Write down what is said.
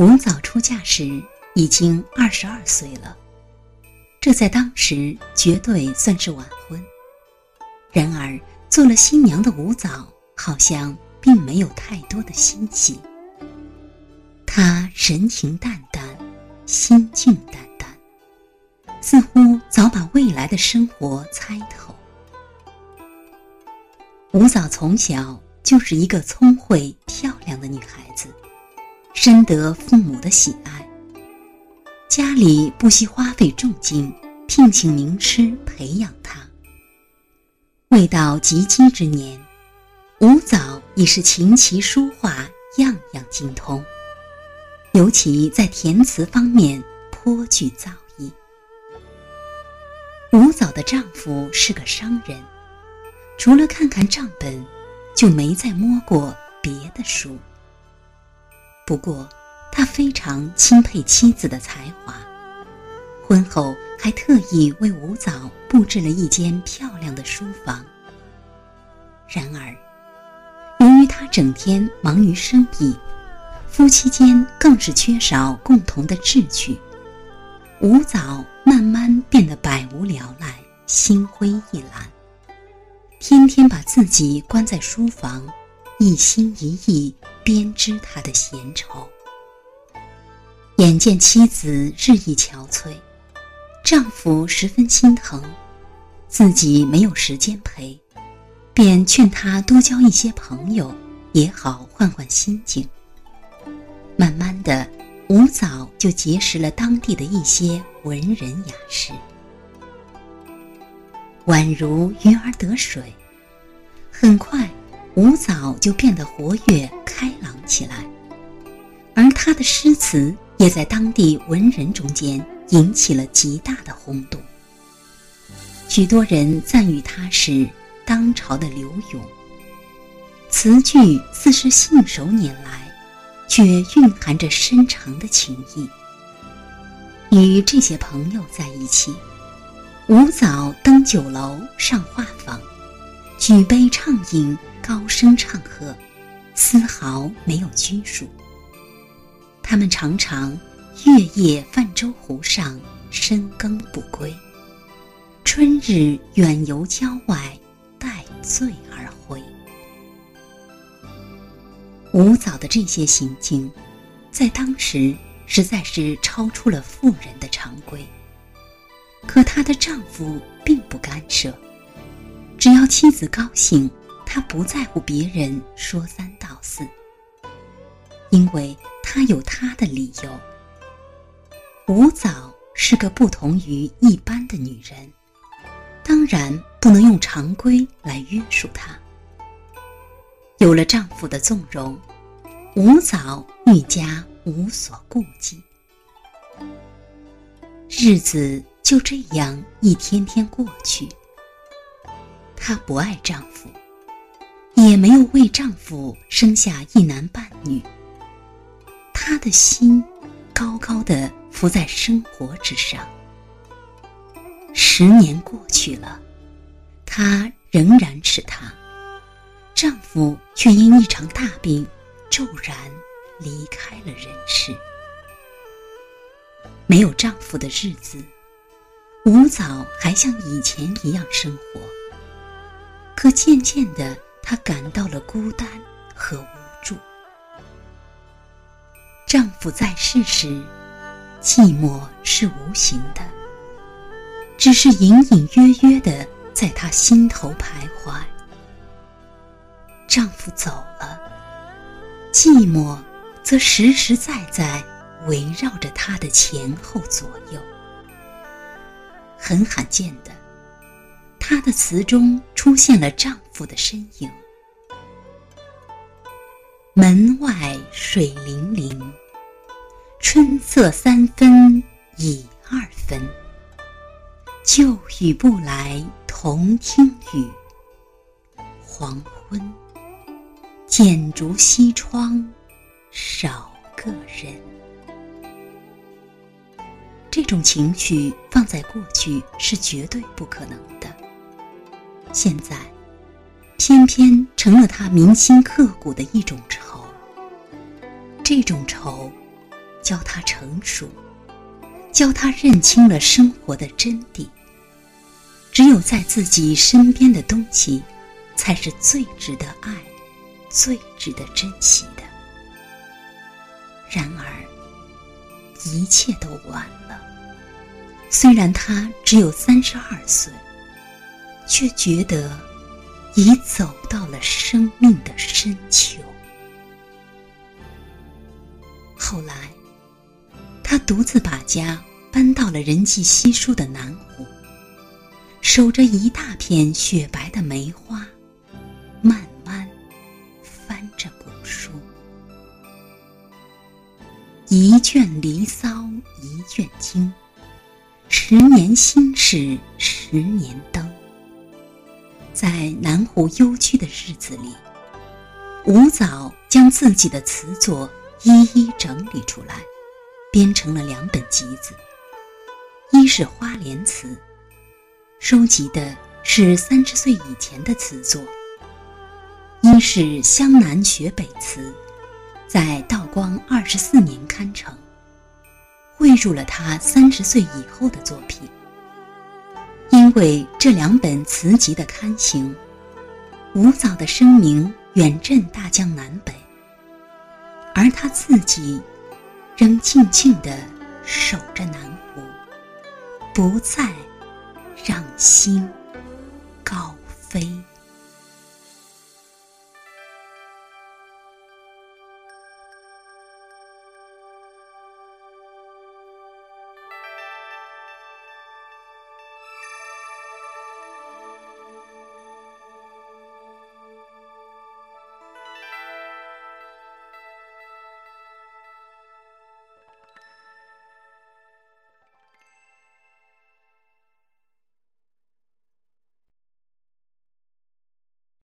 吴藻出嫁时已经二十二岁了，这在当时绝对算是晚婚。然而，做了新娘的吴藻好像并没有太多的欣喜。她神情淡淡，心境淡淡，似乎早把未来的生活猜透。吴藻从小就是一个聪慧漂亮的女孩子，深得父母的喜爱。家里不惜花费重金，聘请名师培养他。未到及笄之年，吴藻已是琴棋书画样样精通，尤其在填词方面颇具造诣。吴藻的丈夫是个商人，除了看看账本，就没再摸过别的书。不过，他非常钦佩妻子的才华，婚后。还特意为吴藻布置了一间漂亮的书房。然而，由于他整天忙于生意，夫妻间更是缺少共同的志趣，吴藻慢慢变得百无聊赖、心灰意懒，天天把自己关在书房，一心一意编织他的闲愁。眼见妻子日益憔悴。丈夫十分心疼，自己没有时间陪，便劝她多交一些朋友，也好换换心境。慢慢的，吴藻就结识了当地的一些文人雅士，宛如鱼儿得水。很快，吴藻就变得活跃开朗起来，而他的诗词也在当地文人中间。引起了极大的轰动，许多人赞誉他是当朝的柳永。词句似是信手拈来，却蕴含着深长的情意。与这些朋友在一起，吴藻登酒楼、上画舫，举杯畅饮，高声唱和，丝毫没有拘束。他们常常。月夜泛舟湖上，深更不归。春日远游郊外，待醉而回。吴藻的这些行径，在当时实在是超出了妇人的常规。可她的丈夫并不干涉，只要妻子高兴，他不在乎别人说三道四，因为他有他的理由。吴藻是个不同于一般的女人，当然不能用常规来约束她。有了丈夫的纵容，吴藻愈加无所顾忌。日子就这样一天天过去，她不爱丈夫，也没有为丈夫生下一男半女。她的心高高的。浮在生活之上。十年过去了，她仍然是她，丈夫却因一场大病骤然离开了人世。没有丈夫的日子，吴藻还像以前一样生活。可渐渐的，她感到了孤单和无助。丈夫在世时。寂寞是无形的，只是隐隐约约的在她心头徘徊。丈夫走了，寂寞则实实在在围绕着她的前后左右。很罕见的，她的词中出现了丈夫的身影。门外水灵灵。春色三分已二分，旧雨不来同听雨。黄昏，剪烛西窗，少个人。这种情绪放在过去是绝对不可能的，现在偏偏成了他铭心刻骨的一种愁。这种愁。教他成熟，教他认清了生活的真谛。只有在自己身边的东西，才是最值得爱、最值得珍惜的。然而，一切都晚了。虽然他只有三十二岁，却觉得已走到了生命的深秋。后来，他独自把家搬到了人迹稀疏的南湖，守着一大片雪白的梅花，慢慢翻着古书。一卷《离骚》，一卷经，十年心事，十年灯。在南湖幽居的日子里，吴藻将自己的词作。一一整理出来，编成了两本集子。一是花莲词，收集的是三十岁以前的词作；一是湘南学北词，在道光二十四年刊成，汇入了他三十岁以后的作品。为这两本词集的刊行，吴藻的声名远震大江南北。而他自己，仍静静地守着南湖，不再让心高飞。